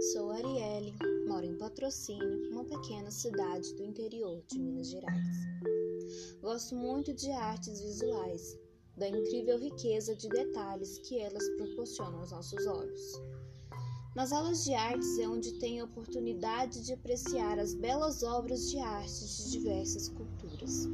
Sou Arielle, moro em Patrocínio, uma pequena cidade do interior de Minas Gerais. Gosto muito de artes visuais, da incrível riqueza de detalhes que elas proporcionam aos nossos olhos. Nas aulas de artes é onde tenho a oportunidade de apreciar as belas obras de arte de diversas culturas.